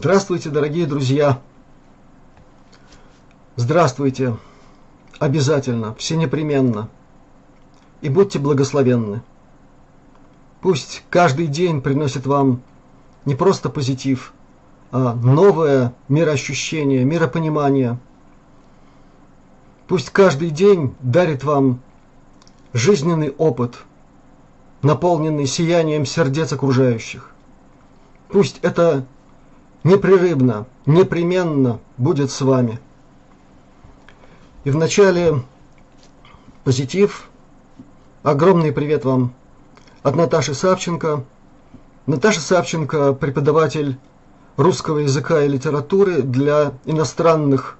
Здравствуйте, дорогие друзья! Здравствуйте! Обязательно, все непременно. И будьте благословенны. Пусть каждый день приносит вам не просто позитив, а новое мироощущение, миропонимание. Пусть каждый день дарит вам жизненный опыт, наполненный сиянием сердец окружающих. Пусть это непрерывно, непременно будет с вами. И вначале позитив. Огромный привет вам от Наташи Савченко. Наташа Савченко – преподаватель русского языка и литературы для иностранных,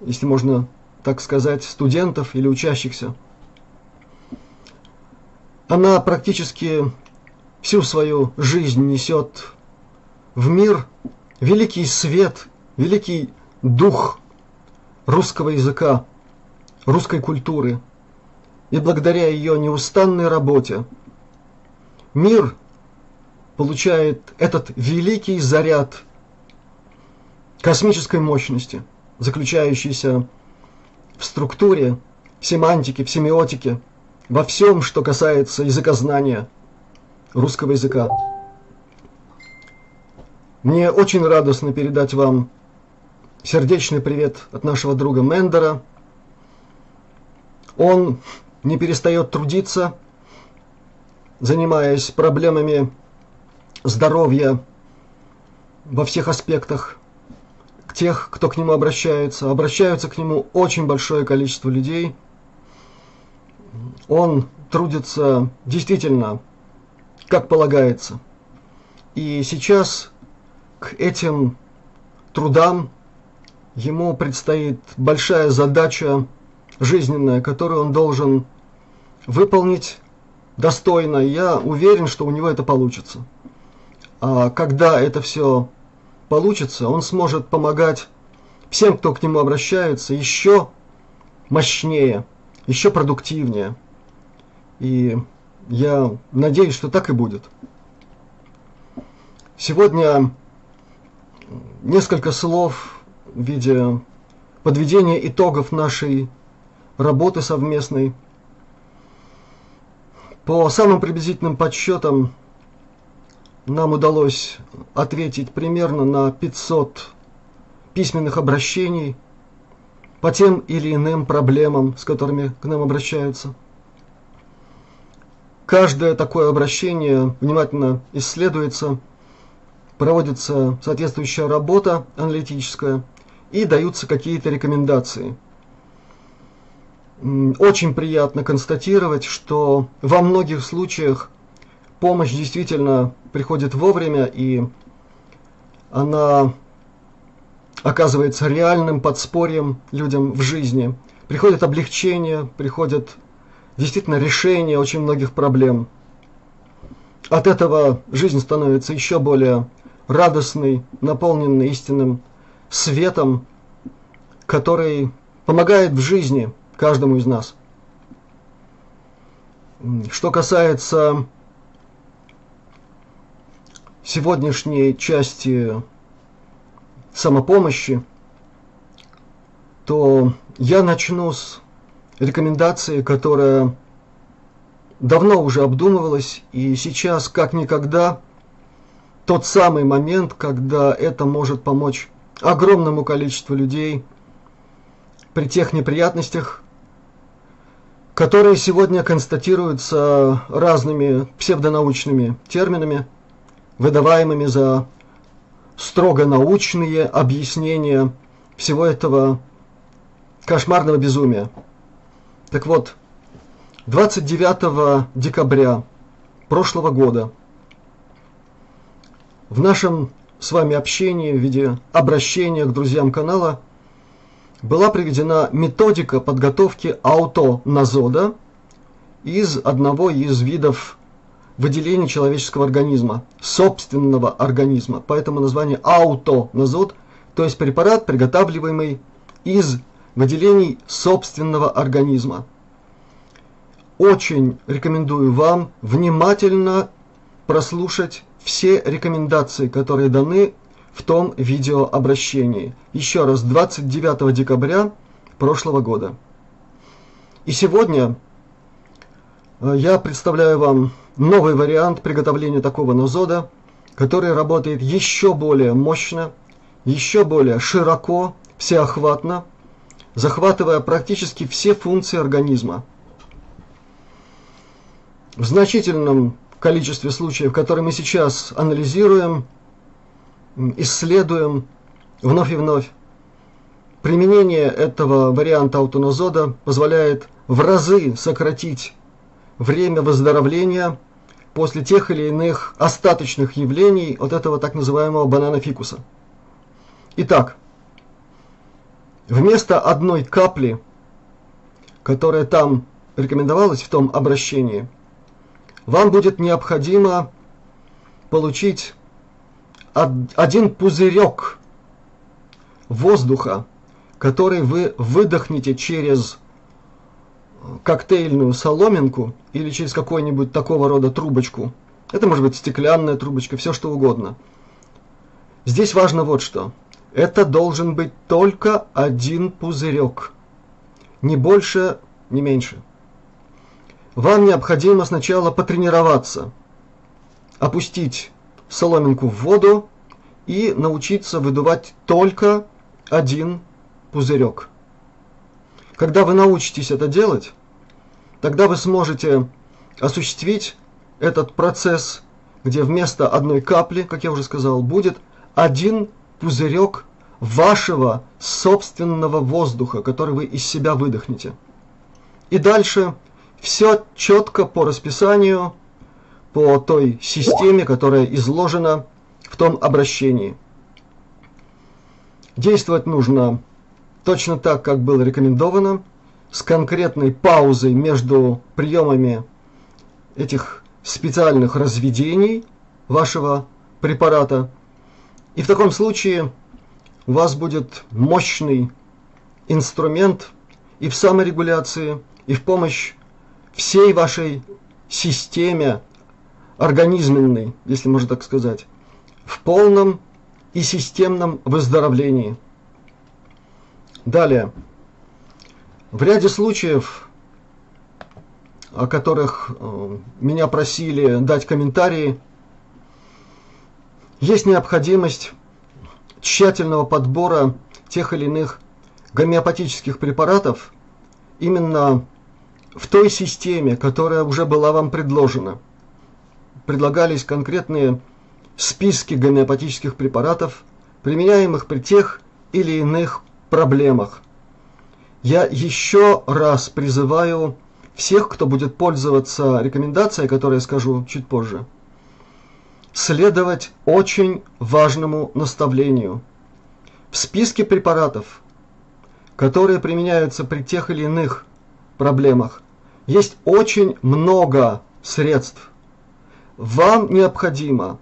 если можно так сказать, студентов или учащихся. Она практически всю свою жизнь несет в мир великий свет, великий дух русского языка, русской культуры. И благодаря ее неустанной работе мир получает этот великий заряд космической мощности, заключающийся в структуре, в семантике, в семиотике, во всем, что касается языкознания русского языка. Мне очень радостно передать вам сердечный привет от нашего друга Мендера. Он не перестает трудиться, занимаясь проблемами здоровья во всех аспектах. К тех, кто к нему обращается. Обращаются к нему очень большое количество людей. Он трудится действительно, как полагается. И сейчас этим трудам ему предстоит большая задача жизненная, которую он должен выполнить достойно. Я уверен, что у него это получится. А когда это все получится, он сможет помогать всем, кто к нему обращается, еще мощнее, еще продуктивнее. И я надеюсь, что так и будет. Сегодня несколько слов в виде подведения итогов нашей работы совместной. По самым приблизительным подсчетам нам удалось ответить примерно на 500 письменных обращений по тем или иным проблемам, с которыми к нам обращаются. Каждое такое обращение внимательно исследуется – проводится соответствующая работа аналитическая и даются какие-то рекомендации. Очень приятно констатировать, что во многих случаях помощь действительно приходит вовремя и она оказывается реальным подспорьем людям в жизни. Приходит облегчение, приходит действительно решение очень многих проблем. От этого жизнь становится еще более радостный, наполненный истинным светом, который помогает в жизни каждому из нас. Что касается сегодняшней части самопомощи, то я начну с рекомендации, которая давно уже обдумывалась и сейчас как никогда – тот самый момент, когда это может помочь огромному количеству людей при тех неприятностях, которые сегодня констатируются разными псевдонаучными терминами, выдаваемыми за строго научные объяснения всего этого кошмарного безумия. Так вот, 29 декабря прошлого года – в нашем с вами общении в виде обращения к друзьям канала была приведена методика подготовки аутоназода из одного из видов выделения человеческого организма, собственного организма. Поэтому название аутоназод, то есть препарат, приготавливаемый из выделений собственного организма. Очень рекомендую вам внимательно прослушать все рекомендации, которые даны в том видеообращении. Еще раз, 29 декабря прошлого года. И сегодня э, я представляю вам новый вариант приготовления такого нозода, который работает еще более мощно, еще более широко, всеохватно, захватывая практически все функции организма. В значительном количестве случаев, которые мы сейчас анализируем, исследуем вновь и вновь, применение этого варианта аутонозода позволяет в разы сократить время выздоровления после тех или иных остаточных явлений от этого так называемого банана фикуса. Итак, вместо одной капли, которая там рекомендовалась в том обращении, вам будет необходимо получить один пузырек воздуха, который вы выдохнете через коктейльную соломинку или через какую-нибудь такого рода трубочку. Это может быть стеклянная трубочка, все что угодно. Здесь важно вот что. Это должен быть только один пузырек. Ни больше, ни меньше. Вам необходимо сначала потренироваться, опустить соломинку в воду и научиться выдувать только один пузырек. Когда вы научитесь это делать, тогда вы сможете осуществить этот процесс, где вместо одной капли, как я уже сказал, будет один пузырек вашего собственного воздуха, который вы из себя выдохнете. И дальше все четко по расписанию, по той системе, которая изложена в том обращении. Действовать нужно точно так, как было рекомендовано, с конкретной паузой между приемами этих специальных разведений вашего препарата. И в таком случае у вас будет мощный инструмент и в саморегуляции, и в помощь всей вашей системе организменной, если можно так сказать, в полном и системном выздоровлении. Далее. В ряде случаев, о которых э, меня просили дать комментарии, есть необходимость тщательного подбора тех или иных гомеопатических препаратов именно в той системе, которая уже была вам предложена. Предлагались конкретные списки гомеопатических препаратов, применяемых при тех или иных проблемах. Я еще раз призываю всех, кто будет пользоваться рекомендацией, которую я скажу чуть позже, следовать очень важному наставлению. В списке препаратов, которые применяются при тех или иных проблемах, есть очень много средств. Вам необходимо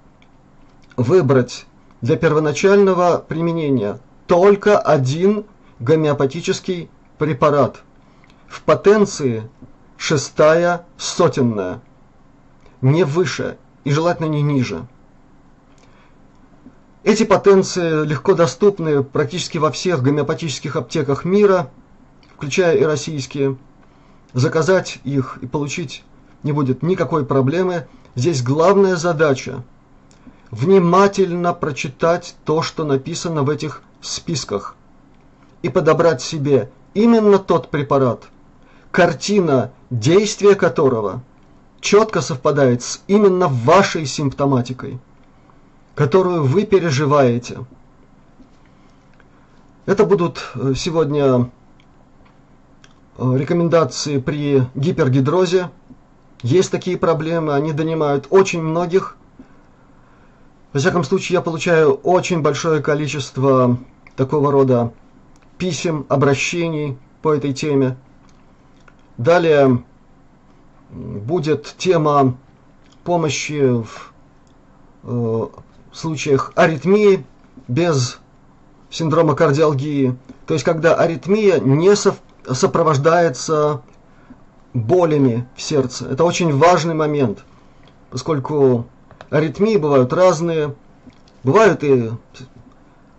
выбрать для первоначального применения только один гомеопатический препарат. В потенции шестая сотенная, не выше и желательно не ниже. Эти потенции легко доступны практически во всех гомеопатических аптеках мира, включая и российские. Заказать их и получить не будет никакой проблемы. Здесь главная задача – внимательно прочитать то, что написано в этих списках и подобрать себе именно тот препарат, картина действия которого четко совпадает с именно вашей симптоматикой, которую вы переживаете. Это будут э, сегодня рекомендации при гипергидрозе. Есть такие проблемы, они донимают очень многих. Во всяком случае, я получаю очень большое количество такого рода писем, обращений по этой теме. Далее будет тема помощи в э, случаях аритмии без синдрома кардиалгии. То есть, когда аритмия не сов сопровождается болями в сердце. Это очень важный момент, поскольку аритмии бывают разные. Бывают и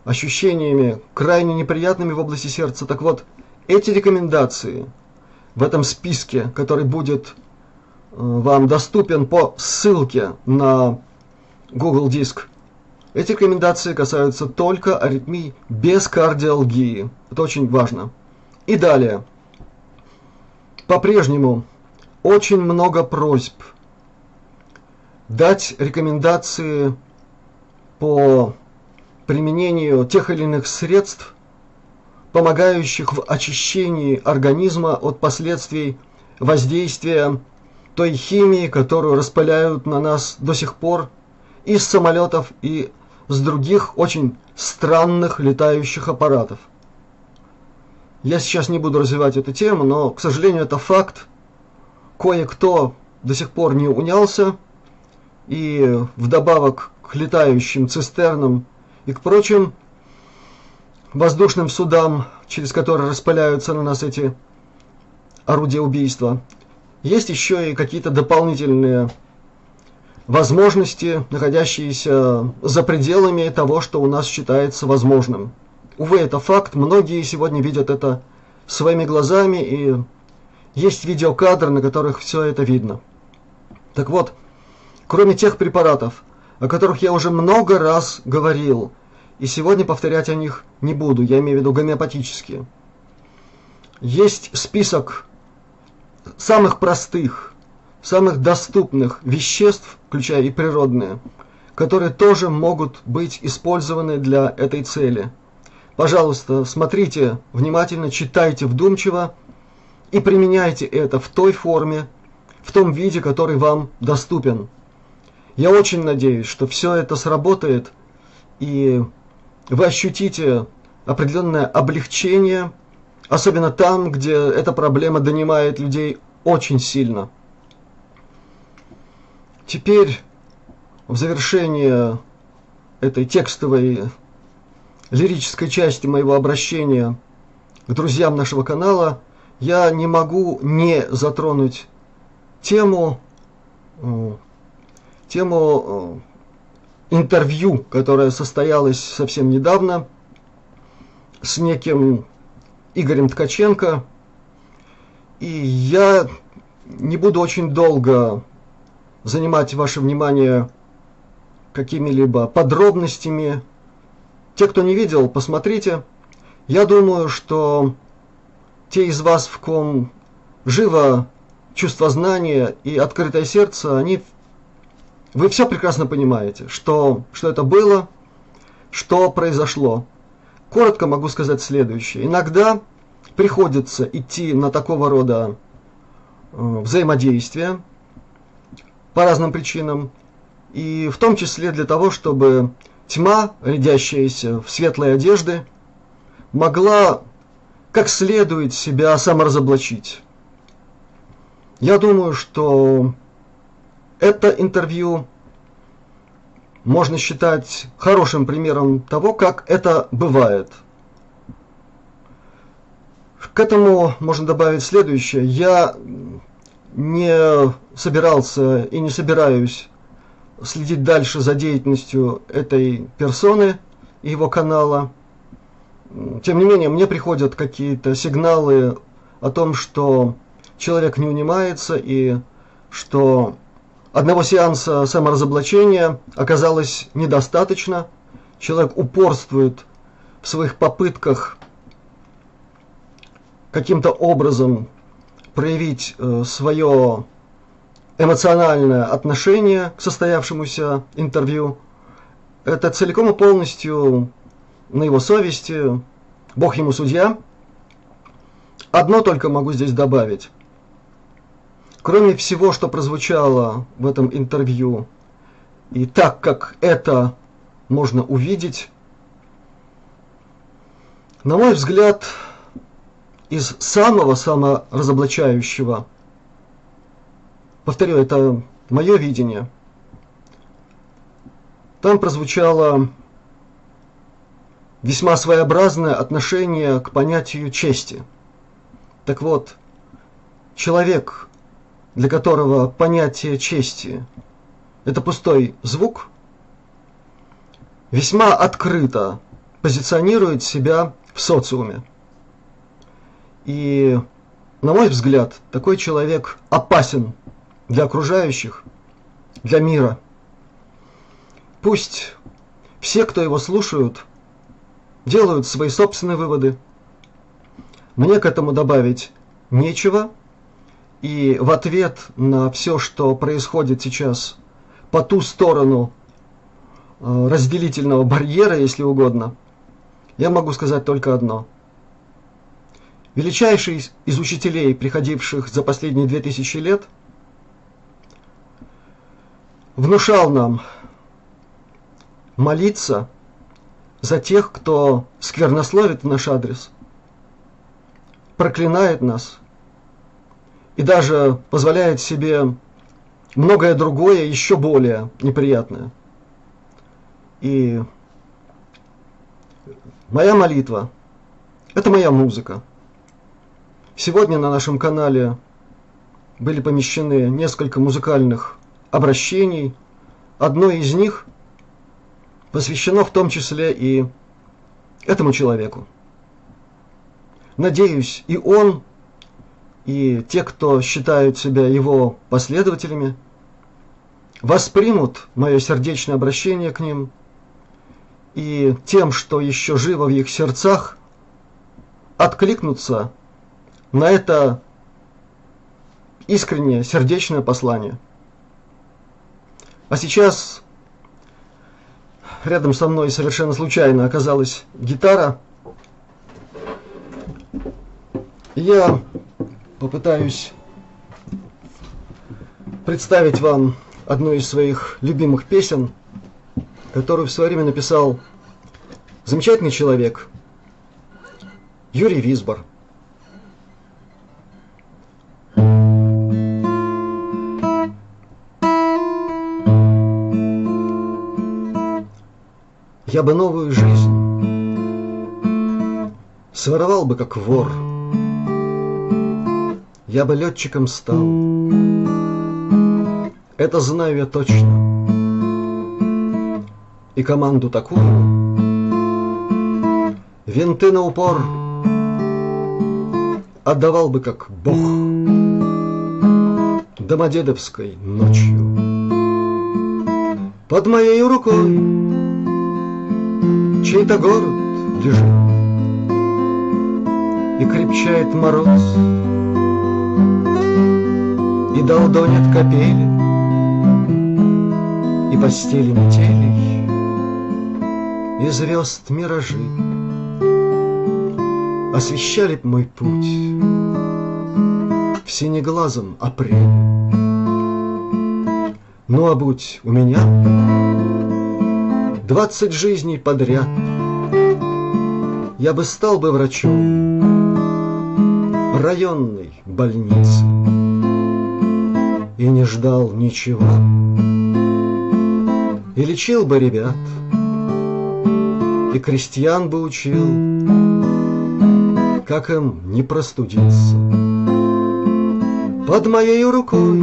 ощущениями крайне неприятными в области сердца. Так вот, эти рекомендации в этом списке, который будет э, вам доступен по ссылке на Google Диск, эти рекомендации касаются только аритмий без кардиалгии. Это очень важно. И далее. По-прежнему очень много просьб дать рекомендации по применению тех или иных средств, помогающих в очищении организма от последствий воздействия той химии, которую распыляют на нас до сих пор из самолетов и с других очень странных летающих аппаратов. Я сейчас не буду развивать эту тему, но, к сожалению, это факт. Кое-кто до сих пор не унялся, и вдобавок к летающим цистернам и к прочим воздушным судам, через которые распыляются на нас эти орудия убийства, есть еще и какие-то дополнительные возможности, находящиеся за пределами того, что у нас считается возможным. Увы, это факт, многие сегодня видят это своими глазами, и есть видеокадры, на которых все это видно. Так вот, кроме тех препаратов, о которых я уже много раз говорил, и сегодня повторять о них не буду, я имею в виду гомеопатические. Есть список самых простых, самых доступных веществ, включая и природные, которые тоже могут быть использованы для этой цели. Пожалуйста, смотрите внимательно, читайте вдумчиво и применяйте это в той форме, в том виде, который вам доступен. Я очень надеюсь, что все это сработает, и вы ощутите определенное облегчение, особенно там, где эта проблема донимает людей очень сильно. Теперь, в завершение этой текстовой лирической части моего обращения к друзьям нашего канала, я не могу не затронуть тему э, тему э, интервью, которое состоялось совсем недавно с неким Игорем Ткаченко. И я не буду очень долго занимать ваше внимание какими-либо подробностями. Те, кто не видел, посмотрите. Я думаю, что те из вас, в ком живо чувство знания и открытое сердце, они вы все прекрасно понимаете, что, что это было, что произошло. Коротко могу сказать следующее. Иногда приходится идти на такого рода э, взаимодействия по разным причинам, и в том числе для того, чтобы тьма, рядящаяся в светлой одежды, могла как следует себя саморазоблачить. Я думаю, что это интервью можно считать хорошим примером того, как это бывает. К этому можно добавить следующее. Я не собирался и не собираюсь следить дальше за деятельностью этой персоны и его канала. Тем не менее, мне приходят какие-то сигналы о том, что человек не унимается и что Одного сеанса саморазоблачения оказалось недостаточно. Человек упорствует в своих попытках каким-то образом проявить э, свое эмоциональное отношение к состоявшемуся интервью. Это целиком и полностью на его совести. Бог ему судья. Одно только могу здесь добавить. Кроме всего, что прозвучало в этом интервью, и так как это можно увидеть, на мой взгляд, из самого саморазоблачающего, повторю, это мое видение, там прозвучало весьма своеобразное отношение к понятию чести. Так вот, человек, для которого понятие чести – это пустой звук, весьма открыто позиционирует себя в социуме. И, на мой взгляд, такой человек опасен для окружающих, для мира. Пусть все, кто его слушают, делают свои собственные выводы. Мне к этому добавить нечего. И в ответ на все, что происходит сейчас по ту сторону э, разделительного барьера, если угодно, я могу сказать только одно. Величайший из учителей, приходивших за последние две тысячи лет, внушал нам молиться за тех, кто сквернословит в наш адрес, проклинает нас и даже позволяет себе многое другое, еще более неприятное. И моя молитва – это моя музыка. Сегодня на нашем канале были помещены несколько музыкальных обращений. Одно из них посвящено в том числе и этому человеку. Надеюсь, и он, и те, кто считают себя его последователями, воспримут мое сердечное обращение к ним и тем, что еще живо в их сердцах, откликнутся на это искреннее сердечное послание. А сейчас рядом со мной совершенно случайно оказалась гитара. Я попытаюсь представить вам одну из своих любимых песен, которую в свое время написал замечательный человек Юрий Висбор. Я бы новую жизнь Своровал бы, как вор. Я бы летчиком стал. Это знаю я точно. И команду такую. Винты на упор Отдавал бы, как бог. Домодедовской ночью. Под моей рукой чей-то город лежит И крепчает мороз. И долдонят капели И постели метелей И звезд миражи. Освещали б мой путь В синеглазом апреле Ну а будь у меня двадцать жизней подряд, Я бы стал бы врачом районной больницы И не ждал ничего, И лечил бы ребят, И крестьян бы учил, Как им не простудиться. Под моей рукой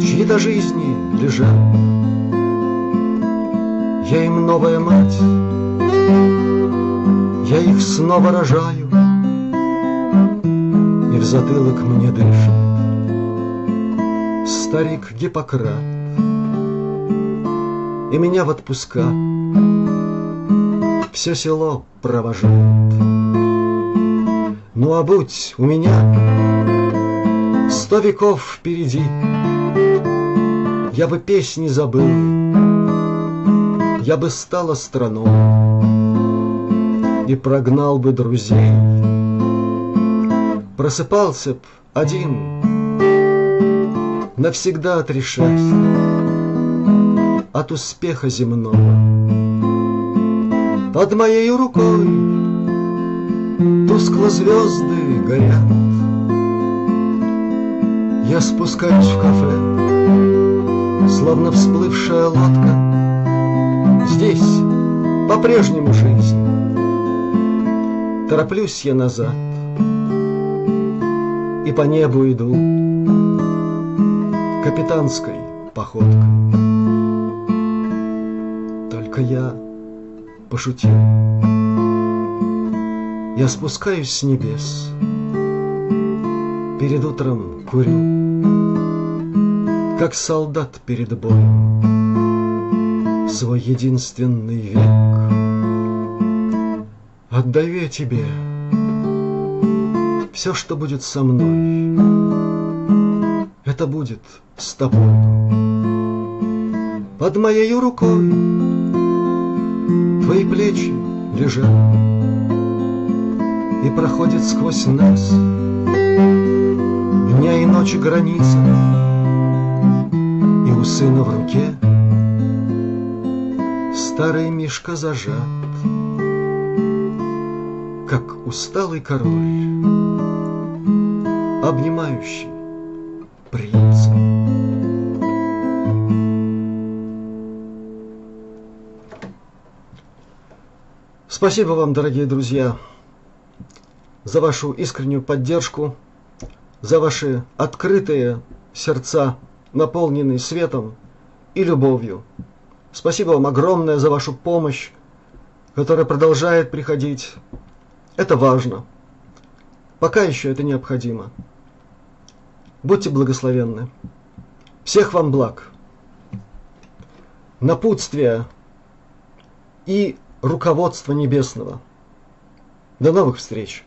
чьи-то жизни лежат, я им новая мать, я их снова рожаю, И в затылок мне дышит. Старик Гиппократ, И меня в отпуска. Все село провожает. Ну а будь у меня сто веков впереди, Я бы песни забыл, я бы стал астрономом И прогнал бы друзей. Просыпался б один, Навсегда отрешась От успеха земного. Под моей рукой Тускло звезды горят. Я спускаюсь в кафе, Словно всплывшая лодка, здесь по-прежнему жизнь. Тороплюсь я назад и по небу иду капитанской походкой. Только я пошутил. Я спускаюсь с небес, перед утром курю, как солдат перед боем, свой единственный век. Отдаю я тебе все, что будет со мной, это будет с тобой. Под моей рукой твои плечи лежат, И проходит сквозь нас Дня и ночи граница, И у сына в руке Старый Мишка зажат, Как усталый король, Обнимающий принца. Спасибо вам, дорогие друзья, за вашу искреннюю поддержку, за ваши открытые сердца, наполненные светом и любовью. Спасибо вам огромное за вашу помощь, которая продолжает приходить. Это важно. Пока еще это необходимо. Будьте благословенны. Всех вам благ. Напутствия и руководства небесного. До новых встреч!